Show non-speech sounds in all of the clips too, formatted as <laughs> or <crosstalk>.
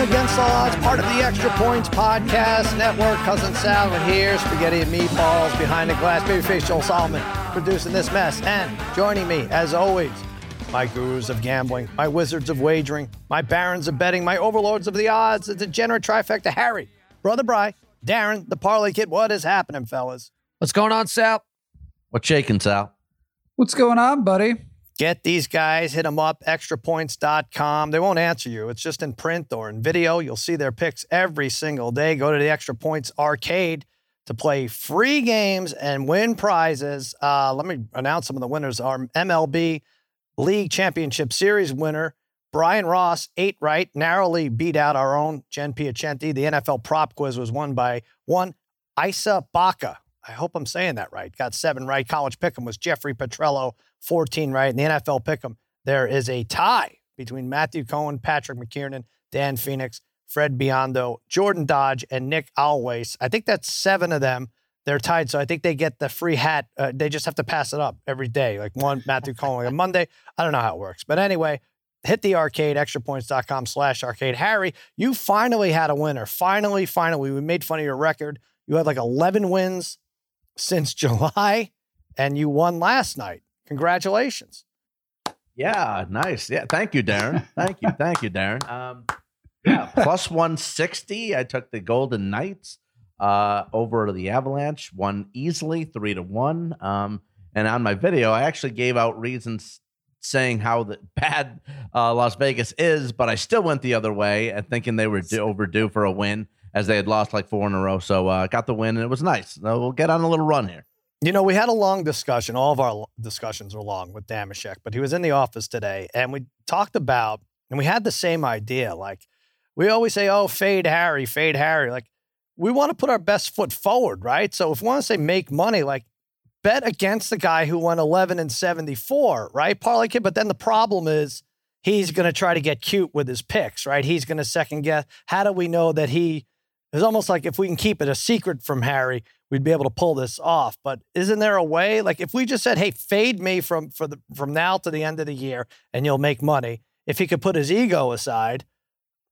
Against the Odds, part of the Extra Points Podcast Network. Cousin Sal here, spaghetti and meatballs behind the glass. Babyface Joel Solomon producing this mess. And joining me, as always, my gurus of gambling, my wizards of wagering, my barons of betting, my overlords of the odds, the degenerate trifecta, Harry, Brother Bry, Darren, the Parlay Kid. What is happening, fellas? What's going on, Sal? What's shaking, Sal? What's going on, buddy? Get these guys, hit them up, extrapoints.com. They won't answer you. It's just in print or in video. You'll see their picks every single day. Go to the Extra Points Arcade to play free games and win prizes. Uh, let me announce some of the winners. Our MLB League Championship Series winner, Brian Ross, eight right, narrowly beat out our own Jen Piacenti. The NFL prop quiz was won by one Isa Baca. I hope I'm saying that right. Got seven right. College Pick'em was Jeffrey Petrello, 14 right. In the NFL Pick'em, there is a tie between Matthew Cohen, Patrick McKiernan, Dan Phoenix, Fred Biondo, Jordan Dodge, and Nick Always. I think that's seven of them. They're tied, so I think they get the free hat. Uh, they just have to pass it up every day, like one Matthew Cohen on Monday. I don't know how it works, but anyway, hit the arcade, extrapoints.com slash arcade. Harry, you finally had a winner. Finally, finally. We made fun of your record. You had like 11 wins since <laughs> July, and you won last night. Congratulations. Yeah, nice. Yeah, thank you, Darren. <laughs> Thank you, thank you, Darren. Um, yeah, <laughs> plus one sixty. I took the Golden Knights uh, over to the Avalanche, won easily, three to one. Um, and on my video, I actually gave out reasons saying how the <laughs> bad uh, Las Vegas is, but I still went the other way and thinking they were due, overdue for a win as they had lost like four in a row. So uh, got the win and it was nice. So we'll get on a little run here. You know, we had a long discussion. All of our discussions were long with Dameshek, but he was in the office today and we talked about, and we had the same idea. Like, we always say, oh, fade Harry, fade Harry. Like, we want to put our best foot forward, right? So if we want to say make money, like, bet against the guy who won 11 and 74, right? Parlay kid. But then the problem is he's going to try to get cute with his picks, right? He's going to second guess. How do we know that he it's almost like if we can keep it a secret from Harry, we'd be able to pull this off. But isn't there a way? Like if we just said, "Hey, fade me from for the from now to the end of the year, and you'll make money." If he could put his ego aside,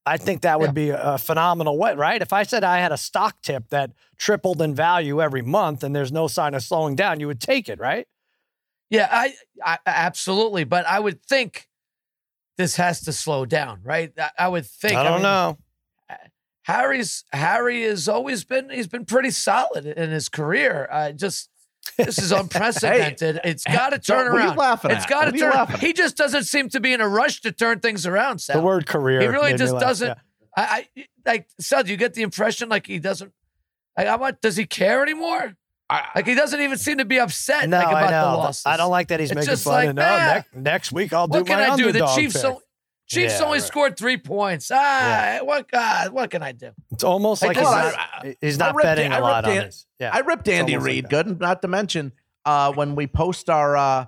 I think that would yeah. be a phenomenal way, right? If I said I had a stock tip that tripled in value every month and there's no sign of slowing down, you would take it, right? Yeah, I, I absolutely. But I would think this has to slow down, right? I, I would think. I don't I mean, know. Harry's Harry has always been he's been pretty solid in his career. Uh, just this is <laughs> unprecedented. hey, it's got to turn around. It's got to turn. He just doesn't seem to be in a rush to turn things around. Sal. The word career. He really just doesn't. Yeah. I, I like Sal. Do you get the impression like he doesn't? Like, how much does he care anymore? I, like he doesn't even seem to be upset no, like, about I know. the losses. I don't like that he's it's making fun. Like, of, no, next, next week I'll do what can I do? The Chiefs. Pick. Chiefs yeah, only right. scored three points. Ah, yeah. what uh, what can I do? It's almost like, he's, not, he's not betting a lot on this. Yeah, I ripped Andy Reid. Like good, not to mention uh, when we post our uh,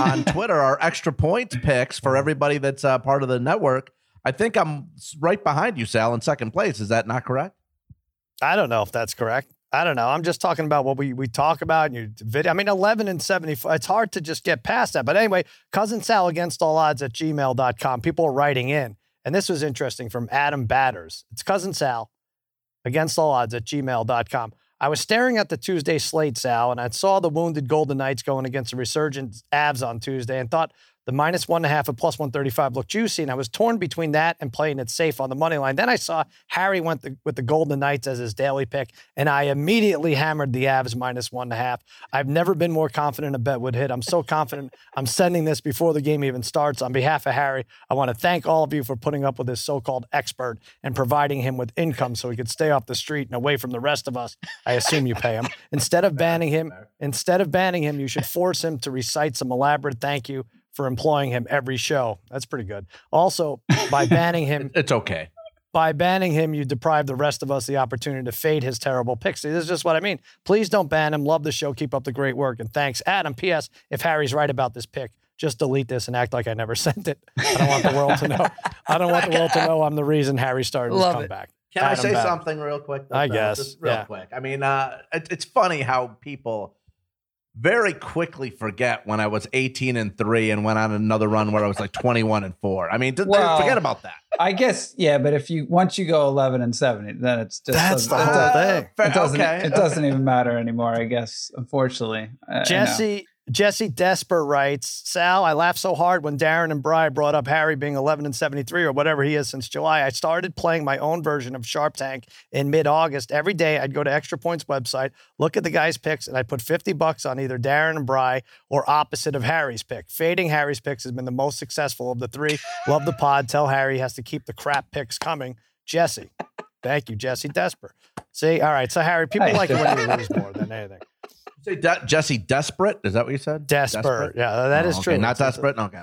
on <laughs> Twitter our extra points picks for everybody that's uh, part of the network. I think I'm right behind you, Sal, in second place. Is that not correct? I don't know if that's correct. I don't know. I'm just talking about what we, we talk about in your video. I mean, 11 and 74. It's hard to just get past that. But anyway, Cousin Sal against all odds at gmail.com. People are writing in. And this was interesting from Adam Batters. It's Cousin Sal against all odds at gmail.com. I was staring at the Tuesday slate, Sal, and I saw the wounded Golden Knights going against the resurgent Avs on Tuesday and thought the minus one and a half at plus 135 looked juicy, and I was torn between that and playing it safe on the money line. Then I saw Harry went the, with the Golden Knights as his daily pick, and I immediately hammered the Avs minus one and a half. I've never been more confident a bet would hit. I'm so confident I'm sending this before the game even starts. On behalf of Harry, I want to thank all of you for putting up with this so called expert and providing him with income so he could stay off the street and away from the rest of us. I assume you pay him. <laughs> Instead of banning him, instead of banning him, you should force him to recite some elaborate thank you for employing him every show. That's pretty good. Also, by banning him, <laughs> it's okay. By banning him, you deprive the rest of us the opportunity to fade his terrible picks. This is just what I mean. Please don't ban him. Love the show. Keep up the great work. And thanks, Adam. P.S. If Harry's right about this pick, just delete this and act like I never <laughs> sent it. I don't want the world to know. I don't want the world to know I'm the reason Harry started Love his comeback. Can Adam I say something real quick? I guess. Just real yeah. quick. I mean, uh, it, it's funny how people very quickly forget when I was 18 and 3 and went on another run where I was like 21 and 4. I mean, well, forget about that. I guess yeah, but if you once you go eleven and 70, then it's just that's the whole thing. It doesn't. Okay. It doesn't even matter anymore. I guess, unfortunately. Uh, Jesse Jesse Desper writes, Sal, I laughed so hard when Darren and Bry brought up Harry being 11 and 73 or whatever he is since July. I started playing my own version of Sharp Tank in mid August. Every day I'd go to Extra Points website, look at the guys' picks, and I'd put 50 bucks on either Darren and Bry or opposite of Harry's pick. Fading Harry's picks has been the most successful of the three. Love the pod. Tell Harry he has to keep the crap picks coming. Jesse. Thank you, Jesse Desper. See, all right. So, Harry, people like when you lose more than anything say De- Jesse desperate? Is that what you said? Desperate. desperate? Yeah, that oh, is okay. true. Not desperate. No, okay.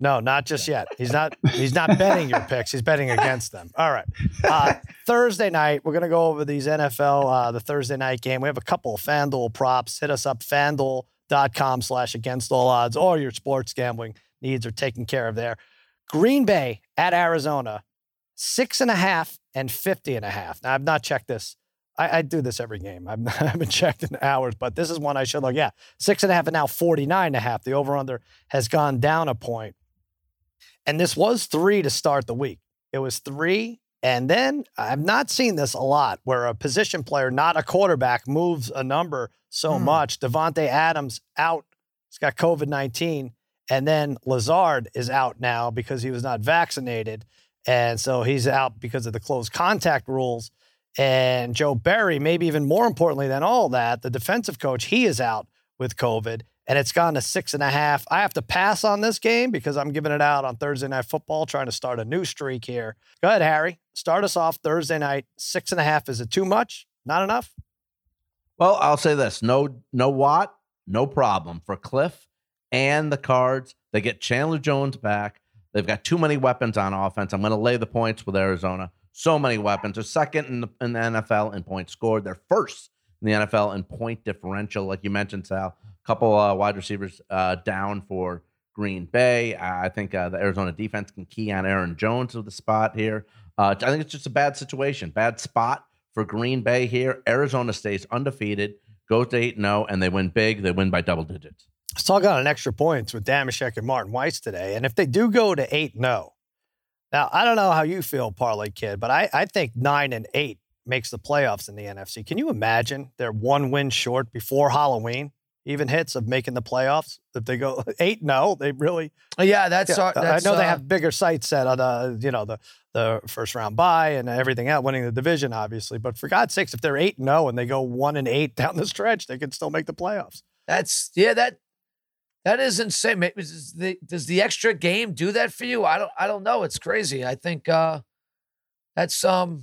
No, not just yet. He's not. He's not betting your picks. He's betting against them. All right. Uh, Thursday night, we're gonna go over these NFL. Uh, the Thursday night game. We have a couple of FanDuel props. Hit us up FanDuel.com slash against all odds. All your sports gambling needs are taken care of there. Green Bay at Arizona, six and a half and 50 and a half. Now I've not checked this I, I, do this every game. I've, <laughs> I haven't checked in hours, but this is one I should look. Yeah, six and a half and now 49 and a half. The over under has gone down a point. And this was three to start the week. It was three. And then I've not seen this a lot where a position player, not a quarterback, moves a number so mm. much. Davante Adams out. He's got COVID 19. And then Lazard is out now because he was not vaccinated. And so he's out because of the close contact rules. And Joe Barry, maybe even more importantly than all that, the defensive coach, he is out with COVID and it's gone to six and a half. I have to pass on this game because I'm giving it out on Thursday Night Football, trying to start a new streak here. Go ahead, Harry. Start us off Thursday night. Six and a half. Is it too much? Not enough? Well, I'll say this: no, no Watt, no problem for Kliff and the Cards. They get Chandler Jones back. They've got too many weapons on offense. I'm going to lay the points with Arizona so many weapons. They're second in the, in the NFL in points scored. They're first in the NFL in point differential, like you mentioned, Sal. A couple uh, wide receivers uh, down for Green Bay. I think uh, the Arizona defense can key on Aaron Jones with the spot here. Uh, I think it's just a bad situation, bad spot for Green Bay here. Arizona stays undefeated, goes to 8 0, and they win big. They win by double digits. Let's talk on an extra points with Dameshek and Martin Weiss today. And if they do go to 8 0, now, I don't know how you feel, Parlay Kid, but I, I think nine and eight makes the playoffs in the NFC. Can you imagine they're one win short before Halloween? Even hits of making the playoffs. If they go <laughs> eight, no, they really. Oh, yeah, that's. Yeah, uh, that's I know uh, they have bigger sights set on the you know the the first round bye and everything out, winning the division, obviously. But for God's sakes, if they're eight and zero and they go one and eight <laughs> down the stretch, they can still make the playoffs. That's yeah. That that is insane. Does the, does the extra game do that for you? I don't. I don't know. It's crazy. I think uh, that's um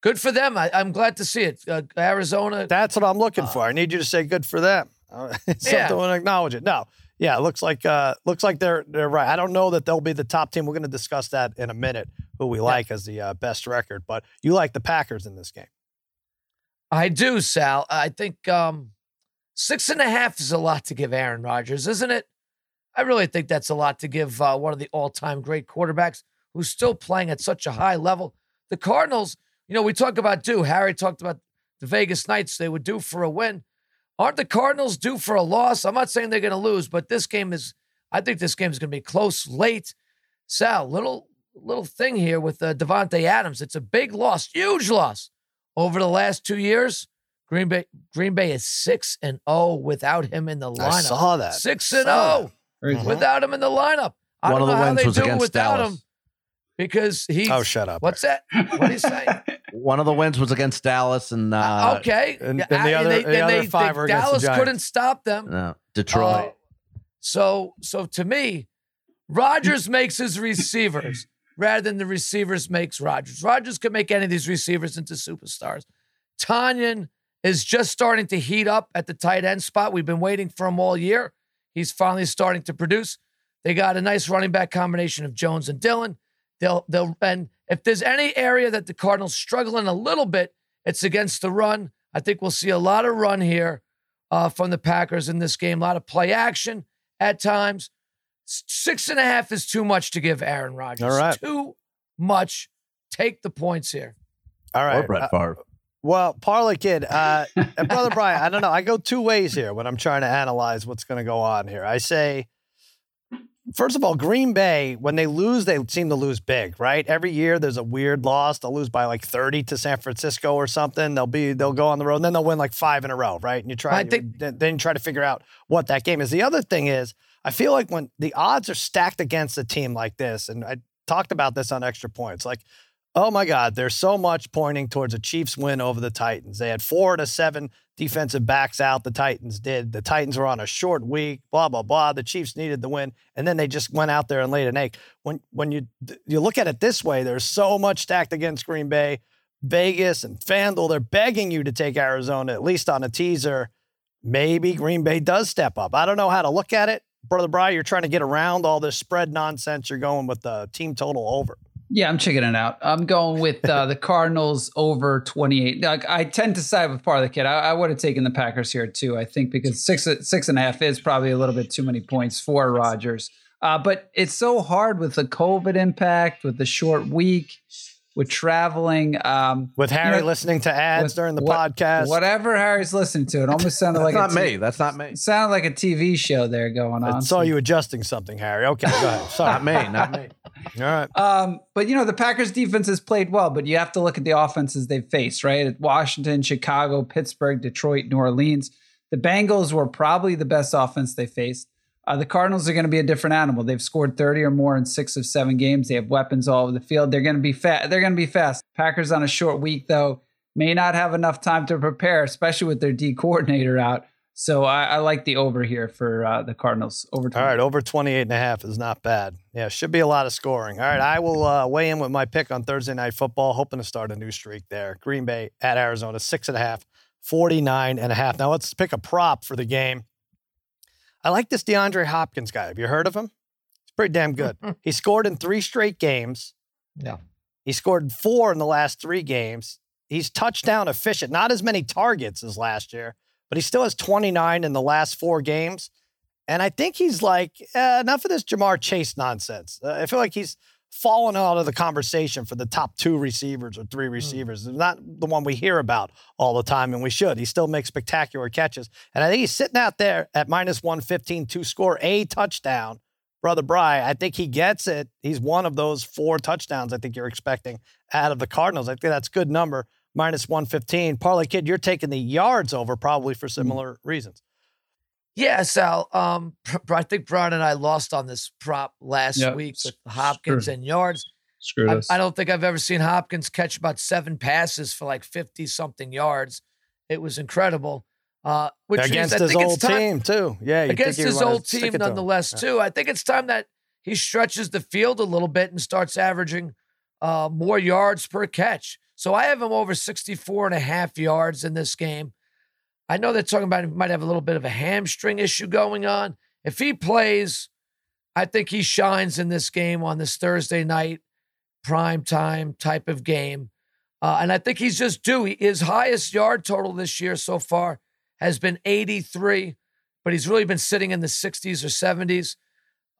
good for them. I, am glad to see it. Uh, Arizona. That's what I'm looking uh, for. I need you to say good for them. <laughs> Yeah. to acknowledge it. No. Yeah, it looks like uh, looks like they're they're right. I don't know that they'll be the top team. We're going to discuss that in a minute. Who we like yeah. as the uh, best record, but you like the Packers in this game. I do, Sal. I think um, Six and a half is a lot to give Aaron Rodgers, isn't it? I really think that's a lot to give uh, one of the all time great quarterbacks who's still playing at such a high level. The Cardinals, you know, we talk about due. Harry talked about the Vegas Knights, they would do for a win. Aren't the Cardinals due for a loss? I'm not saying they're going to lose, but this game is, I think this game is going to be close late. Sal, little little thing here with uh, Davante Adams. It's a big loss, huge loss over the last two years. Green Bay Green Bay is six and zero oh without him in the lineup. I saw that six and zero oh without him in the lineup. I One don't know how they do it without Dallas. him because he. Oh, shut up! What's that? What are you saying? <laughs> One of the wins was against Dallas, and uh, uh, okay, and, and the other, they, the other they, five they, Dallas the couldn't stop them. No, Detroit. Uh, so, so to me, Rodgers makes his receivers rather than the receivers makes Rodgers. Rodgers could make any of these receivers into superstars. Tonyan is just starting to heat up at the tight end spot. We've been waiting for him all year. He's finally starting to produce. They got a nice running back combination of Jones and Dillon. They'll they'll and if there's any area that the Cardinals struggling a little bit, it's against the run. I think we'll see a lot of run here uh, from the Packers in this game. A lot of play action at times. Six and a half is too much to give Aaron Rodgers. All right. Too much. Take the points here. All right. Or Brett Favre. Uh, well, Parlay Kid, uh, <laughs> Brother Brian, I don't know. I go two ways here when I'm trying to analyze what's going to go on here. I say first of all, Green Bay, when they lose, they seem to lose big, right? Every year there's a weird loss. They'll lose by like 30 to San Francisco or something. They'll be they'll go on the road and then they'll win like five in a row, right? And you try I think, then you try to figure out what that game is. The other thing is, I feel like when the odds are stacked against a team like this, and I talked about this on extra points, like Oh my God, there's so much pointing towards a Chiefs win over the Titans. They had four to seven defensive backs out. The Titans did. The Titans were on a short week. Blah blah blah. The Chiefs needed the win, and then they just went out there and laid an egg. When when you you look at it this way, there's so much stacked against Green Bay, Vegas, and FanDuel. They're begging you to take Arizona at least on a teaser. Maybe Green Bay does step up. I don't know how to look at it, brother Bry. You're trying to get around all this spread nonsense. You're going with the team total over. Yeah, I'm checking it out. I'm going with uh, the <laughs> Cardinals over 28. Like, I tend to side with part of the kid. I, I would have taken the Packers here too. I think because six six and a half is probably a little bit too many points for Rodgers. Uh, but it's so hard with the COVID impact, with the short week with traveling. Um, with Harry you know, listening to ads with, during the what, podcast. Whatever Harry's listening to. It almost sounded like not me. That's not me. Sounded like a TV show there going on. I saw you adjusting something, Harry. Okay, go ahead. <laughs> Sorry. not me. Not me. All right. Um, but you know, the Packers defense has played well, but you have to look at the offenses they've faced, right? Washington, Chicago, Pittsburgh, Detroit, New Orleans. The Bengals were probably the best offense they faced. Uh, the Cardinals are going to be a different animal. They've scored 30 or more in six of seven games. They have weapons all over the field. They're going to be fast. They're going to be fast. Packers on a short week though may not have enough time to prepare, especially with their D coordinator out. So I, I like the over here for uh, the Cardinals. Over 20. All right, over 28 and a half is not bad. Yeah, should be a lot of scoring. All right, I will uh, weigh in with my pick on Thursday Night Football, hoping to start a new streak there. Green Bay at Arizona, six and a half, 49 and a half. Now let's pick a prop for the game. I like this DeAndre Hopkins guy. Have you heard of him? He's pretty damn good. <laughs> he scored in three straight games. Yeah. He scored four in the last three games. He's touchdown efficient. Not as many targets as last year, but he still has 29 in the last four games. And I think he's like, eh, enough of this Ja'Marr Chase nonsense. Uh, I feel like he's fallen out of the conversation for the top two receivers or three hmm. receivers. Mm. Not the one we hear about all the time, and we should. He still makes spectacular catches. And I think he's sitting out there at minus 115 to score a touchdown. Brother Bry, I think he gets it. He's one of those four touchdowns I think you're expecting out of the Cardinals. I think that's a good number, minus 115. Parlay Kid, you're taking the yards over probably for hmm. similar mm. reasons. Yeah, Sal. Um, I think Brian and I lost on this prop last yep. week with Hopkins Screw. and yards. Screw I, I, don't think I've ever seen Hopkins catch about seven passes for like fifty something yards. It was incredible. Uh, which against means, his old time, team too. Yeah, against his old team nonetheless too. I think it's time that he stretches the field a little bit and starts averaging uh, more yards per catch. So I have him over 64 and a half yards in this game. I know they're talking about he might have a little bit of a hamstring issue going on. If he plays, I think he shines in this game on this Thursday night prime time type of game. Uh, and I think he's just due. His highest yard total this year so far has been 83, but he's really been sitting in the 60s or 70s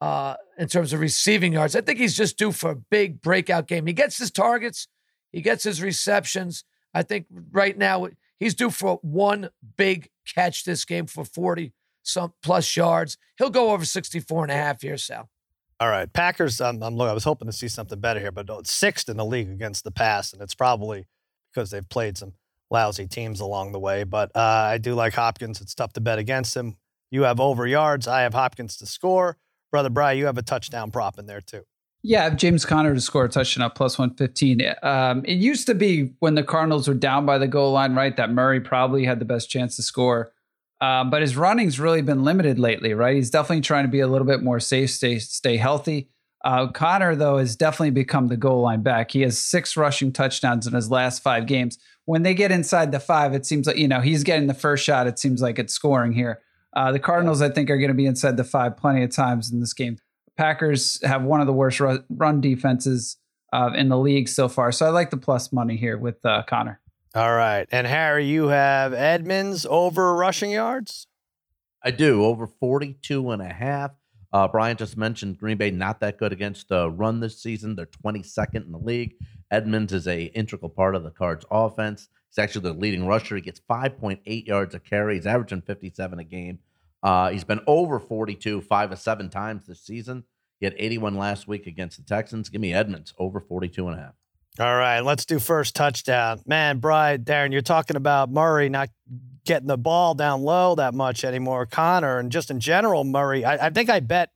uh, in terms of receiving yards. I think he's just due for a big breakout game. He gets his targets, he gets his receptions. I think right now He's due for one big catch this game for 40 some plus yards. He'll go over 64 and a half here, Sal. All right. Packers, um, I'm, I was hoping to see something better here, but sixth in the league against the pass, and it's probably because they've played some lousy teams along the way. But uh, I do like Hopkins. It's tough to bet against him. You have over yards. I have Hopkins to score. Brother Bry, you have a touchdown prop in there too. Yeah, James Conner to score a touchdown at plus 115. Um, it used to be when the Cardinals were down by the goal line, right? That Murray probably had the best chance to score. Um, but his running's really been limited lately, right? He's definitely trying to be a little bit more safe, stay stay healthy. Uh, Conner, though, has definitely become the goal line back. He has six rushing touchdowns in his last five games. When they get inside the five, it seems like, you know, he's getting the first shot. It seems like it's scoring here. Uh, the Cardinals, I think, are going to be inside the five plenty of times in this game. Packers have one of the worst run defenses uh, in the league so far. So I like the plus money here with uh, Conner. All right. And Harry, you have Edmonds over rushing yards? I do, over 42 and a half. Uh, Brian just mentioned Green Bay not that good against the run this season. They're 22nd in the league. Edmonds is a integral part of the Cards offense. He's actually the leading rusher. He gets 5.8 yards a carry. He's averaging 57 a game. Uh, he's been over 42 five or seven times this season. He had 81 last week against the Texans. Give me Edmonds over 42 and a half. All right, let's do first touchdown. Man, Brian, Darren, you're talking about Murray not getting the ball down low that much anymore. Conner, and just in general, Murray, I, I think I bet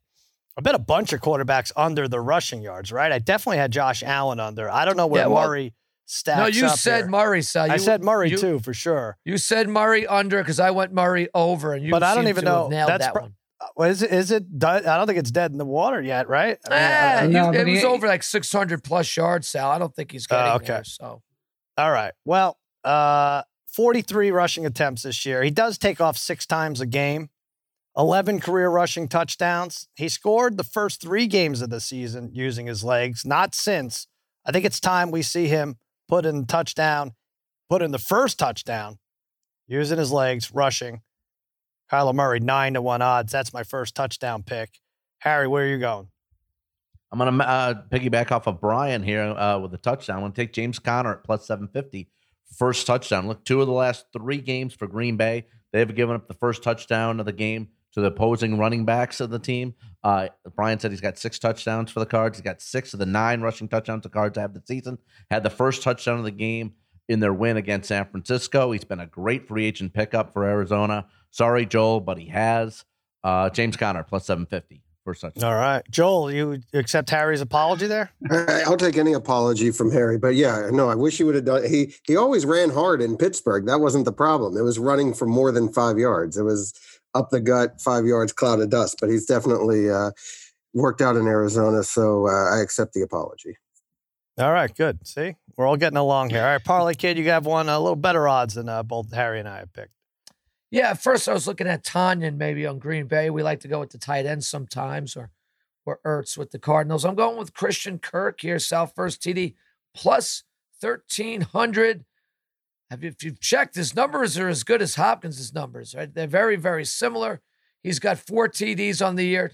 I bet a bunch of quarterbacks under the rushing yards, right? I definitely had Josh Allen under. I don't know where yeah, well, Murray stacks No, you said here. Murray, so you, I said Murray you, too, for sure. You said Murray under because I went Murray over, and you. But I don't even know. That's that one. Well, is it? Is it? I don't think it's dead in the water yet, right? I mean, eh, no, it was he, over like 600 plus yards, Sal. I don't think he's getting uh, okay. there. So, all right. Well, uh, 43 rushing attempts this year. He does take off six times a game. 11 career rushing touchdowns. He scored the first three games of the season using his legs, not since. I think it's time we see him put in touchdown, put in the first touchdown using his legs, rushing. Kyler Murray, nine to one odds. That's my first touchdown pick. Harry, where are you going? I'm going to uh, piggyback off of Brian here uh, with a touchdown. I'm going to take James Conner at plus 750. First touchdown. Look, two of the last three games for Green Bay, they've given up the first touchdown of the game to the opposing running backs of the team. Uh, Brian said he's got six touchdowns for the Cards. He's got six of the nine rushing touchdowns the Cards have the season. Had the first touchdown of the game in their win against San Francisco. He's been a great free agent pickup for Arizona. Sorry, Joel, but he has. Uh, James Conner plus 750 for such. All right. Joel, you accept Harry's apology there? I'll take any apology from Harry. But yeah, no, I wish he would have done he he always ran hard in Pittsburgh. That wasn't the problem. It was running for more than five yards. It was up the gut, five yards, cloud of dust. But he's definitely uh, worked out in Arizona, so uh, I accept the apology. All right, good. See, we're all getting along here. All right, Parlay Kid, you have one a little better odds than uh, both Harry and I have picked. Yeah, at first I was looking at Tonyan maybe on Green Bay. We like to go with the tight end sometimes, or or Ertz with the Cardinals. I'm going with Christian Kirk here, South First TD plus thirteen hundred. Have you, if you've checked, his numbers are as good as Hopkins' numbers, right? They're very, very similar. He's got four TDs on the year,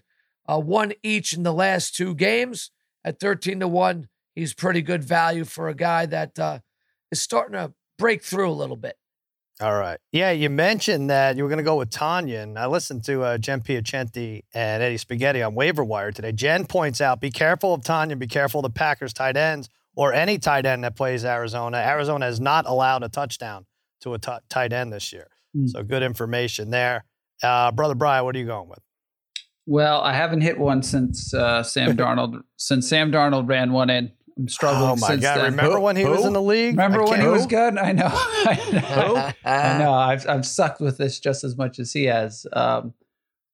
uh, one each in the last two games. At 13 to 1, he's pretty good value for a guy that uh, is starting to break through a little bit. All right. Yeah, you mentioned that you were going to go with Tonyan. And I listened to uh, Jen Piacenti and Eddie Spaghetti on Waiver Wire today. Jen points out be careful of Tonyan, be careful of the Packers tight ends or any tight end that plays Arizona. Arizona has not allowed a touchdown to a t- tight end this year. Mm. So good information there. Uh, Brother Brian, what are you going with? Well, I haven't hit one since uh, Sam <laughs> Darnold. since Sam Darnold ran one in, I'm struggling. Oh my god! Then. Remember who? when he who? was in the league? Remember when he was good? I know. <laughs> I know. I know. I've I've sucked with this just as much as he has. Um,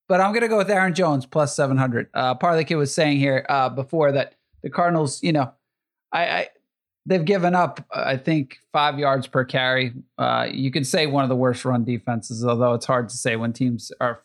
but I'm gonna go with Aaron Jones plus 700. Uh, Parlay Kid was saying here uh, before that the Cardinals, you know, I, I they've given up, I think, five yards per carry. Uh, you could say one of the worst run defenses, although it's hard to say when teams are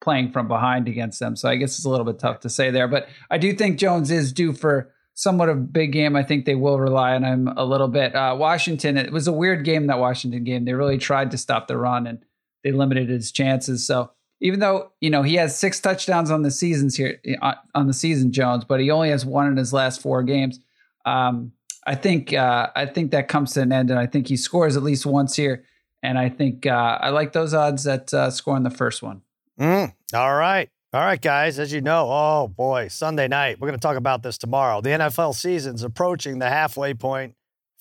playing from behind against them. So I guess it's a little bit tough to say there. But I do think Jones is due for somewhat of a big game. I think they will rely on him a little bit. Uh, Washington, it was a weird game, that Washington game. They really tried to stop the run and they limited his chances. So even though you know he has six touchdowns on the seasons here uh, on the season, Jones, but he only has one in his last four games. Um, I think uh, I think that comes to an end, and I think he scores at least once here. And I think uh, I like those odds at uh, scoring the first one. Mm, all right. All right, guys. As you know, oh boy, Sunday night. We're going to talk about this tomorrow. The NFL season's approaching the halfway point.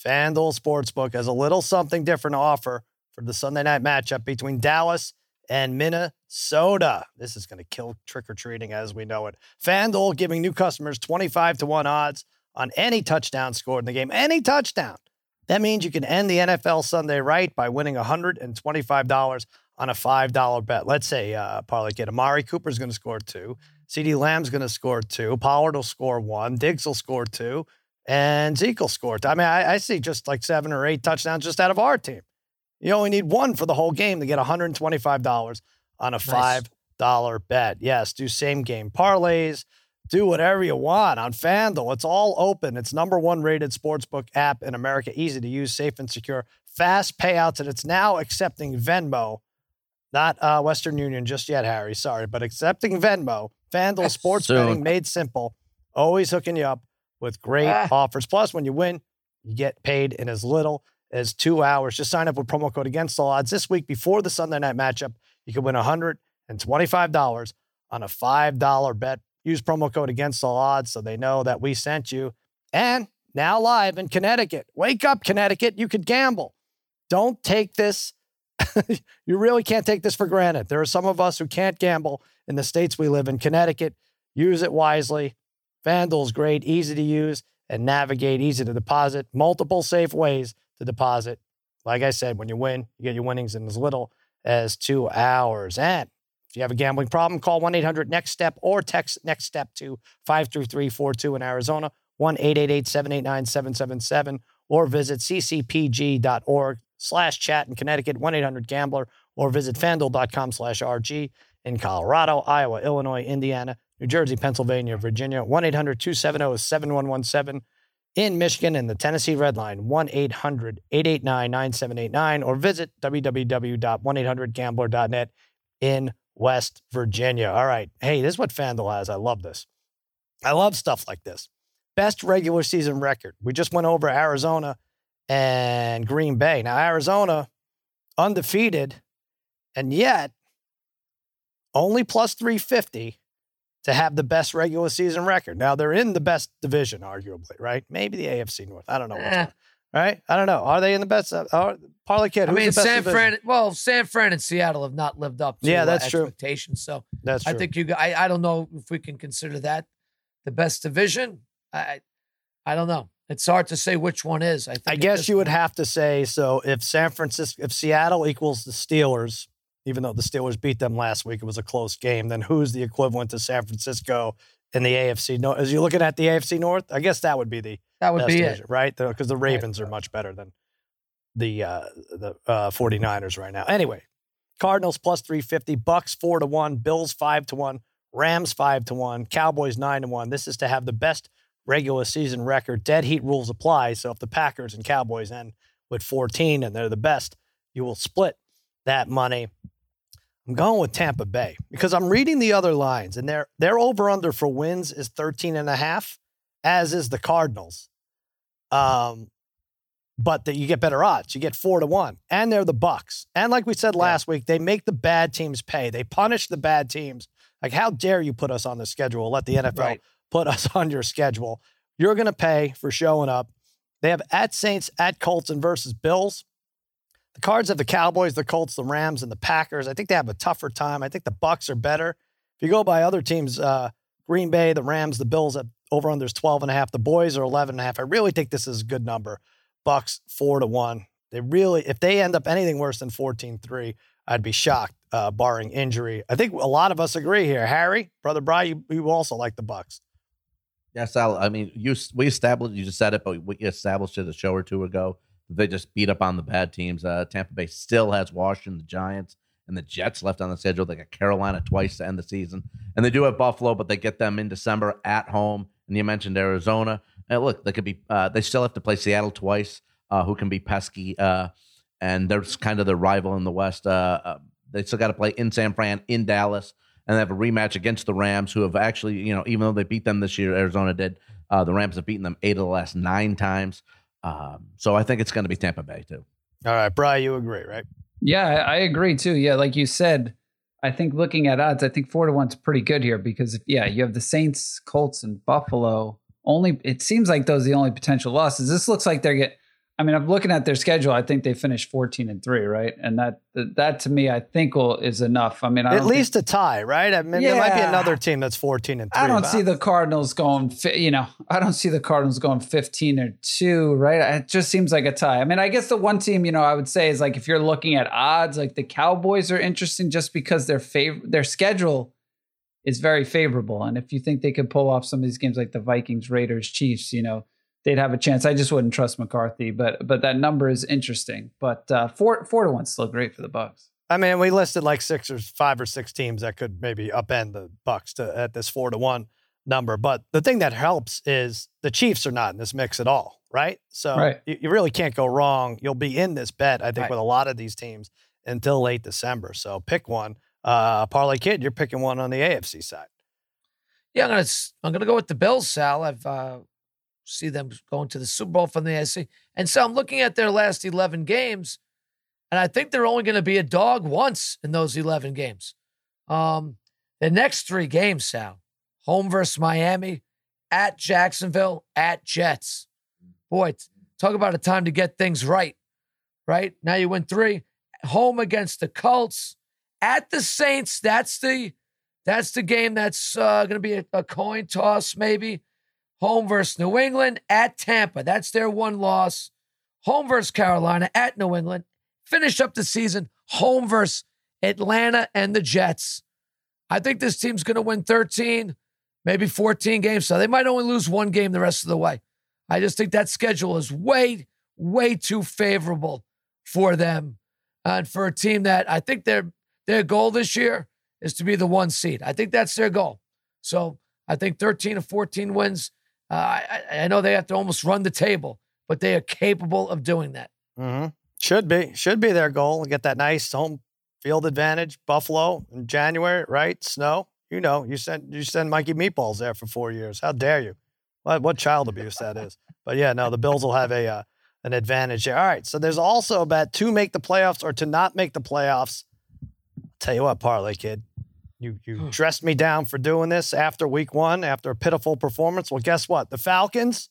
FanDuel Sportsbook has a little something different to offer for the Sunday night matchup between Dallas and Minnesota. This is going to kill trick or treating as we know it. FanDuel giving new customers 25 to 1 odds on any touchdown scored in the game, any touchdown. That means you can end the NFL Sunday right by winning $125 on a $5 bet. Let's say, uh, Parlay Kid, Amari Cooper's going to score two. CeeDee Lamb's going to score two. Pollard will score one. Diggs will score two. And Zeke will score two. I mean, I, I see just like seven or eight touchdowns just out of our team. You only need one for the whole game to get $125 on a $5 nice. bet. Yes, do same game parlays do whatever you want on FanDuel. It's all open. It's number one rated sportsbook app in America. Easy to use, safe and secure, fast payouts, and it's now accepting Venmo, not uh, Western Union just yet, Harry. Sorry, but accepting Venmo. FanDuel sports Soon. betting made simple. Always hooking you up with great ah. offers. Plus, when you win, you get paid in as little as two hours. Just sign up with promo code Against All Odds this week before the Sunday night matchup. You can win $125 on a $5 bet Use promo code against all odds so they know that we sent you. And now live in Connecticut. Wake up, Connecticut. You could gamble. Don't take this. <laughs> you really can't take this for granted. There are some of us who can't gamble in the states we live in. Connecticut, use it wisely. FanDuel's great, easy to use and navigate, easy to deposit. Multiple safe ways to deposit. Like I said, when you win, you get your winnings in as little as two hours. And if you have a gambling problem, call 1 800 NEXT STEP or text NEXT STEP to 53342 in Arizona, 1 888 789 777, or visit ccpg.org slash chat in Connecticut, 1 800 Gambler, or visit fanduel.com slash RG in Colorado, Iowa, Illinois, Indiana, New Jersey, Pennsylvania, Virginia, 1 800 270 7117 in Michigan and the Tennessee Red Line, 1 800 889 9789, or visit www.1800gambler.net in West Virginia. All right. Hey, this is what FanDuel has. I love this. I love stuff like this. Best regular season record. We just went over Arizona and Green Bay. Now, Arizona, undefeated, and yet only plus 350 to have the best regular season record. Now, they're in the best division, arguably, right? Maybe the AFC North. I don't know. Eh. Right? I don't know. Are they in the best? Uh, are, Parlay Kid. I mean, San Fran. Well, San Fran and Seattle have not lived up to yeah, that's expectations. True. So that's true. I think you. I, I don't know if we can consider that the best division. I I don't know. It's hard to say which one is. I, I guess you point. would have to say so. If San Francisco, if Seattle equals the Steelers, even though the Steelers beat them last week, it was a close game. Then who's the equivalent to San Francisco in the AFC North? As you're looking at the AFC North, I guess that would be the that would be division, it, right? Because the, the, Ravens right. are much better than the uh, the uh, 49ers right now. Anyway, Cardinals plus 350, Bucks 4 to 1, Bills 5 to 1, Rams 5 to 1, Cowboys 9 to 1. This is to have the best regular season record. Dead heat rules apply. So if the Packers and Cowboys end with 14 and they're the best, you will split that money. I'm going with Tampa Bay because I'm reading the other lines and their their over under for wins is 13 and a half, as is the Cardinals. Um, but that you get better odds. You get four to one, and they're the Bucks. And like we said last yeah. week, they make the bad teams pay. They punish the bad teams. Like, how dare you put us on the schedule? Let the NFL right. Put us <laughs> on your schedule. You're going to pay for showing up. They have at Saints, at Colts, and versus Bills. The Cards have the Cowboys, the Colts, the Rams, and the Packers. I think they have a tougher time. I think the Bucks are better. If you go by other teams, uh, Green Bay, the Rams, the Bills at over unders 12 and a half. The boys are 11 and a half. I really think this is a good number. Bucks four to one. They really, if they end up anything worse than 14-3, I'd be shocked, uh, barring injury. I think a lot of us agree here. Harry, brother Bry, you, you also like the Bucks. Yes, Al. I mean, you we established. You just said it, but we established it a show or two ago. They just beat up on the bad teams. Uh, Tampa Bay still has Washington, the Giants, and the Jets left on the schedule. They got Carolina twice to end the season, and they do have Buffalo, but they get them in December at home. And you mentioned Arizona. And look, they could be. Uh, they still have to play Seattle twice, uh, who can be pesky, uh, and they're kind of the rival in the West. Uh, uh, they still got to play in San Fran, in Dallas, and they have a rematch against the Rams, who have actually, you know, even though they beat them this year, Arizona did. Uh, the Rams have beaten them eight of the last nine times. Um, so I think it's going to be Tampa Bay too. All right, Brian, you agree, right? Yeah, I agree too. Yeah, like you said, I think looking at odds, I think four to one's pretty good here because yeah, you have the Saints, Colts, and Buffalo only it seems like those are the only potential losses. This looks like they're get. I mean, I'm looking at their schedule. I think they finished 14 and three, right? And that that to me, I think will is enough. I mean, I at least think, a tie, right? I mean, yeah, there might be another team that's 14 and three. I don't see the Cardinals going. You know, I don't see the Cardinals going 15 or two, right? It just seems like a tie. I mean, I guess the one team, you know, I would say is like if you're looking at odds, like the Cowboys are interesting just because their favor their schedule is very favorable. And if you think they could pull off some of these games like the Vikings, Raiders, Chiefs, you know, they'd have a chance. I just wouldn't trust McCarthy, but but that number is interesting. But uh, four four to one still great for the Bucks. I mean, we listed like six or five or six teams that could maybe upend the Bucks to at this four to one number. But the thing that helps is the Chiefs are not in this mix at all, right? So right. You, you, really can't go wrong. You'll be in this bet, I think, right. with a lot of these teams until late December. So pick one. Uh, Parlay Kid, you're picking one on the AFC side. Yeah, I'm gonna I'm gonna go with the Bills, Sal. I've uh, see them going to the Super Bowl from the AFC, and so I'm looking at their last 11 games, and I think they're only going to be a dog once in those 11 games. Um, the next three games, Sal, home versus Miami, at Jacksonville, at Jets. Boy, talk about a time to get things right. Right now, you win three. Home against the Colts, at the Saints. That's the that's the game that's uh, going to be a, a coin toss, maybe. Home versus New England at Tampa. That's their one loss. Home versus Carolina at New England. Finish up the season. Home versus Atlanta and the Jets. I think this team's going to win 13, maybe 14 games. So they might only lose one game the rest of the way. I just think that schedule is way, way too favorable for them and for a team that I think their their goal this year is to be the one seed. I think that's their goal. So I think 13 or 14 wins uh, I, I, know they have to almost run the table, but they are capable of doing that. Mm-hmm. Should be, should be their goal. Get that nice home field advantage. Buffalo in January, right? Snow. You know, you sent you send Mikey meatballs there for four years. How dare you? What what child abuse that is? But yeah, no, the Bills will have a uh, an advantage there. All right, so there's also a bet to make the playoffs or to not make the playoffs. Tell you what, parlay kid, you you dressed me down for doing this after week one, after a pitiful performance. Well, guess what? The Falcons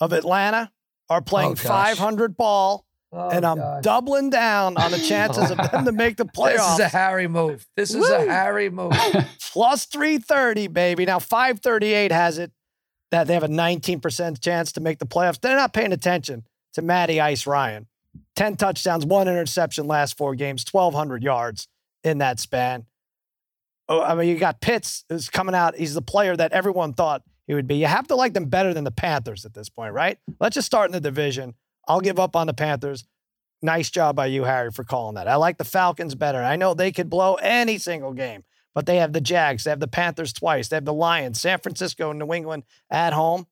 of Atlanta are playing oh, 500 ball, oh, and I'm gosh. doubling down on the chances of them to <laughs> make the playoffs. This is a Harry move. This is a Harry move. <laughs> Plus 330, baby. Now 538 has it that they have a 19% chance to make the playoffs. They're not paying attention to Matty Ice Ryan. 10 touchdowns, one interception last four games, 1,200 yards in that span. Oh, I mean, you got Pitts is coming out. He's the player that everyone thought he would be. You have to like them better than the Panthers at this point, right? Let's just start in the division. I'll give up on the Panthers. Nice job by you, Harry, for calling that. I like the Falcons better. I know they could blow any single game, but they have the Jags, they have the Panthers twice, they have the Lions, San Francisco, New England at home.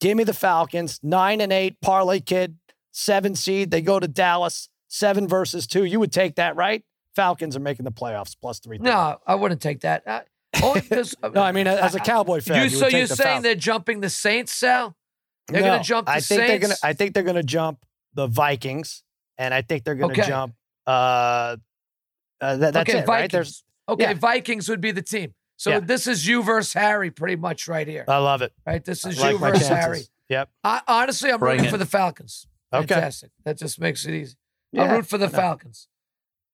Give me the Falcons, nine and eight, parlay kid, seven seed. They go to Dallas, seven versus two. You would take that, right? Falcons are making the playoffs plus three. No, I wouldn't take that. Uh, <laughs> only no, I mean as a Cowboy fan. You, you so you're the saying Falcons. they're jumping the Saints, Sal? They're no, going to jump the I think Saints. They're gonna, I think they're going to jump the Vikings, and I think they're going to okay. jump. Uh, uh, that, that's okay, it, Vikings. right? There's okay. Yeah. Vikings would be the team. So yeah. this is you versus Harry, pretty much right here. I love it. Right, this is like you versus Harry. Yep. I, honestly, I'm Bring rooting it. for the Falcons. Fantastic. That just makes it easy. Yeah. I root for the Falcons.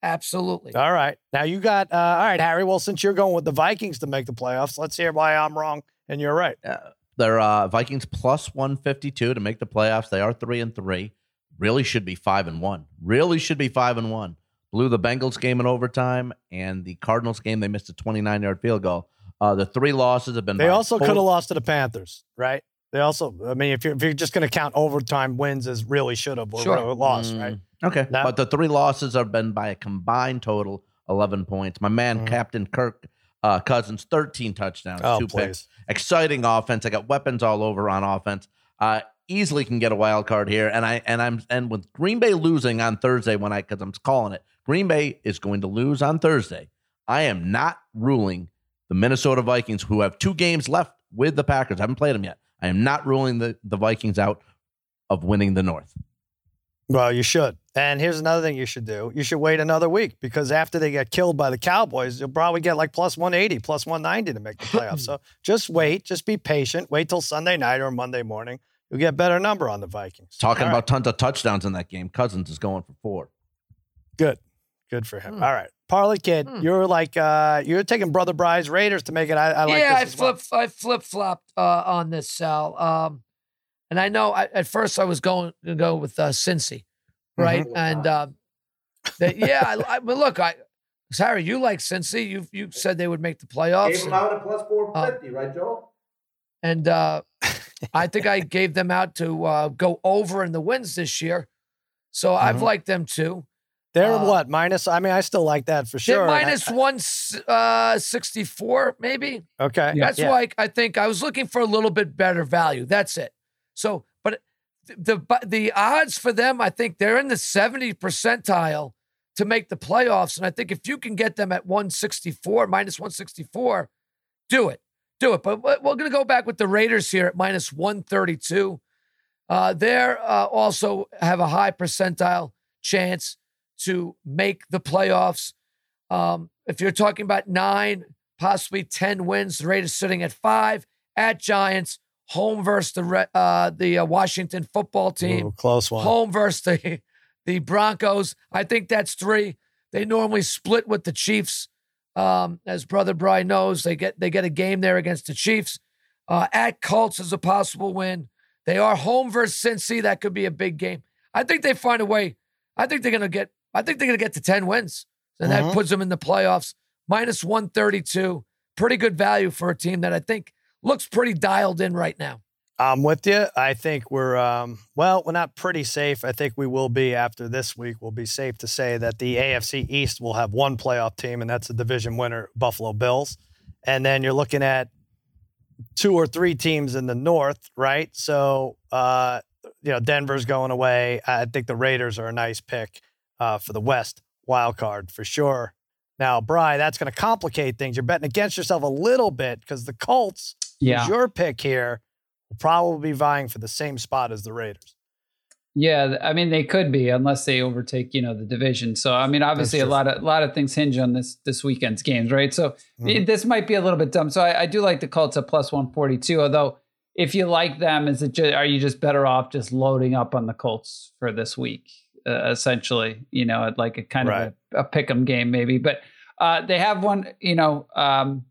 Absolutely. All right. Now you got, uh, all right, Harry. Well, since you're going with the Vikings to make the playoffs, let's hear why I'm wrong and you're right. Uh, they're uh, Vikings plus 152 to make the playoffs. They are three and three. Really should be five and one. Really should be five and one. Blew the Bengals game in overtime and the Cardinals game. They missed a 29 yard field goal. Uh, the three losses have been. They also could have lost to the Panthers, right? They also, I mean, if you're, if you're just going to count overtime wins as really should have or sure. lost, mm. right? Okay. No? But the three losses have been by a combined total 11 points. My man, mm-hmm. Captain Kirk uh, Cousins, 13 touchdowns, oh, two please. picks. Exciting offense. I got weapons all over on offense. Uh, easily can get a wild card here. And I and I'm and with Green Bay losing on Thursday when I because I'm calling it, Green Bay is going to lose on Thursday. I am not ruling the Minnesota Vikings, who have two games left with the Packers. I haven't played them yet. I am not ruling the, the Vikings out of winning the North. Well, you should. And here's another thing you should do. You should wait another week because after they get killed by the Cowboys, you'll probably get like plus 180, plus 190 to make the playoffs. <clears throat> so just wait. Just be patient. Wait till Sunday night or Monday morning. You'll get a better number on the Vikings. Talking All about right. tons of touchdowns in that game. Cousins is going for four. Good. Good for him. Hmm. All right. Parlay kid, hmm. you're like uh you're taking Brother Bry's Raiders to make it. I, I like this yeah, I flip well. I flip flopped uh, on this Sal. Um and I know I, at first I was going to go with uh, Cincy, right? Mm-hmm. And uh, that, yeah, I, I, but look, I Harry, you like Cincy. You you said they would make the playoffs. Gave them out at plus four fifty, uh, right, Joel? And uh, I think I <laughs> gave them out to uh, go over in the wins this year. So mm-hmm. I've liked them too. They're uh, what minus? I mean, I still like that for sure. Minus one uh, sixty four, maybe. Okay, that's yeah. why I think I was looking for a little bit better value. That's it. So, but the the odds for them, I think they're in the 70 percentile to make the playoffs. And I think if you can get them at 164, minus 164, do it. Do it. But we're going to go back with the Raiders here at minus 132. Uh, they're uh, also have a high percentile chance to make the playoffs. Um, if you're talking about nine possibly 10 wins. The Raiders sitting at five at Giants, home versus the uh, the uh, Washington football team. Ooh, close one. Home versus the, the Broncos. I think that's three. They normally split with the Chiefs. Um, as brother Brian knows, they get they get a game there against the Chiefs. Uh, at Colts is a possible win. They are home versus Cincy. That could be a big game. I think they find a way. I think they're gonna get. I think they're gonna get to ten wins, and that mm-hmm. puts them in the playoffs. Minus one thirty two. Pretty good value for a team that I think looks pretty dialed in right now. I'm with you. I think we're um, well, we're not pretty safe. I think we will be after this week. We'll be safe to say that the AFC East will have one playoff team, and that's the division winner, Buffalo Bills. And then you're looking at two or three teams in the North, right? So, uh, you know, Denver's going away. I think the Raiders are a nice pick uh, for the West wild card for sure. Now, Bry, that's going to complicate things. You're betting against yourself a little bit because the Colts, yeah. your pick here, will probably be vying for the same spot as the Raiders. Yeah, I mean they could be unless they overtake, you know, the division. So I mean, obviously a lot of a lot of things hinge on this this weekend's games, right? So mm-hmm. this might be a little bit dumb. So I, I do like the Colts at plus one forty two. Although if you like them, is it just, are you just better off just loading up on the Colts for this week? Uh, essentially, you know, at like a kind right. of a, a pick 'em game maybe. But uh, they have one, you know, um,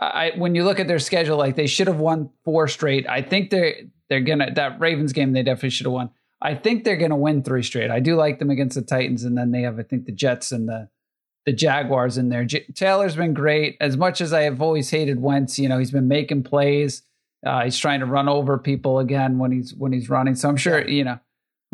I when you look at their schedule, like they should have won four straight. I think they're they're gonna that Ravens game they definitely should have won. I think they're going to win three straight. I do like them against the Titans, and then they have, I think, the Jets and the the Jaguars in there. J- Taylor's been great. As much as I have always hated Wentz, you know, he's been making plays. Uh, he's trying to run over people again when he's when he's running. So I'm sure, yeah. you know,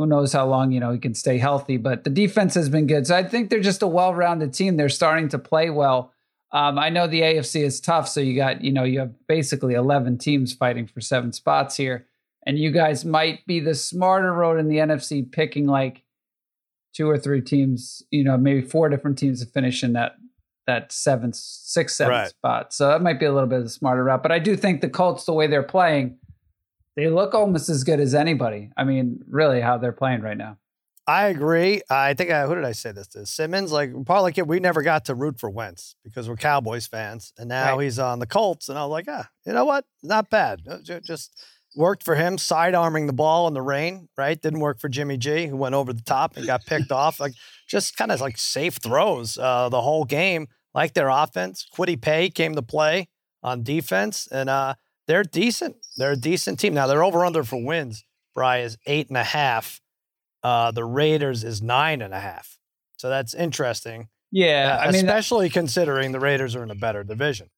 who knows how long you know he can stay healthy. But the defense has been good. So I think they're just a well-rounded team. They're starting to play well. Um, I know the AFC is tough, so you got you know you have basically 11 teams fighting for seven spots here and you guys might be the smarter road in the NFC, picking like two or three teams, you know, maybe four different teams to finish in that that seventh, six, seven right. spot. So that might be a little bit of a smarter route. But I do think the Colts, the way they're playing, they look almost as good as anybody. I mean, really, how they're playing right now. I agree. I think I, who did I say this to? Simmons. Like part like it, we never got to root for Wentz because we're Cowboys fans, and now right. he's on the Colts, and I was like, ah, you know what? Not bad. Just worked for him, side arming the ball in the rain, right? Didn't work for Jimmy G, who went over the top and got picked off. Like just kind of like safe throws uh, the whole game, like their offense. Kwity Paye came to play on defense, and uh, they're decent. They're a decent team. Now they're over under for wins. Bry is eight and a half. Uh, the Raiders is nine and a half. So that's interesting. Yeah, uh, I mean, especially considering the Raiders are in a better division.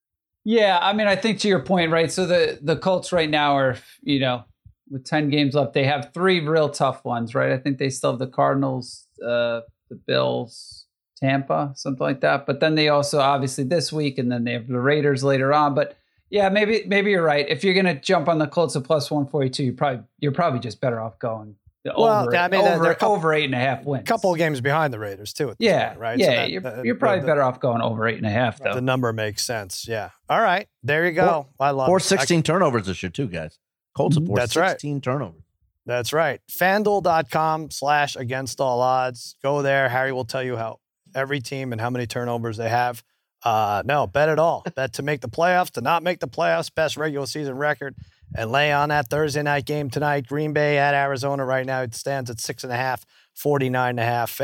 Yeah, I mean, I think to your point, right? So the the Colts right now are, you know, with ten games left, they have three real tough ones, right? I think they still have the Cardinals, uh, the Bills, Tampa, something like that. But then they also obviously this week, and then they have the Raiders later on. But yeah, maybe maybe you're right. If you're gonna jump on the Colts at plus one forty two, you probably you're probably just better off going well, over, I mean, over, they're couple, over eight and a half wins. A couple of games behind the Raiders too. yeah, point, right. Yeah, so that, you're, uh, you're, probably the, better off going over eight and a half. Though the number makes sense. Yeah. All right, there you go. Four, I love four sixteen turnovers this year too, guys. Colts have four That's 16 right. turnovers. That's right. FanDuel.com slash against all odds. Go there. Harry will tell you how every team and how many turnovers they have. Uh, no, bet at all. bet to make the playoffs, to not make the playoffs, best regular season record and lay on that Thursday night game tonight. Green Bay at Arizona right now. It stands at six and a half, 49 and a half.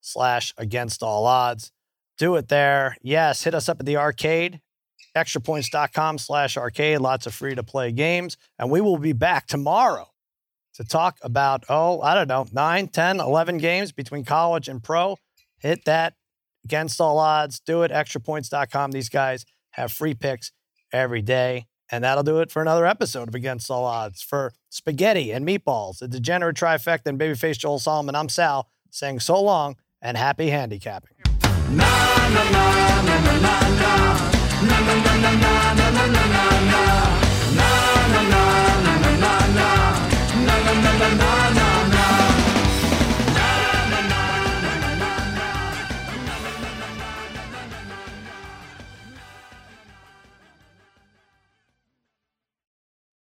Slash against all odds. Do it there. Yes, hit us up at the arcade. Extrapoints.com slash arcade. Lots of free to play games. And we will be back tomorrow to talk about, oh, I don't know, 9, 10, 11 games between college and pro. Hit that against all odds. Do it. Extrapoints.com. These guys have free picks every day. And that'll do it for another episode of Against All Odds. For spaghetti and meatballs, the degenerate trifecta, and babyface Joel Solomon, I'm Sal saying so long and happy handicapping. Na, na, na,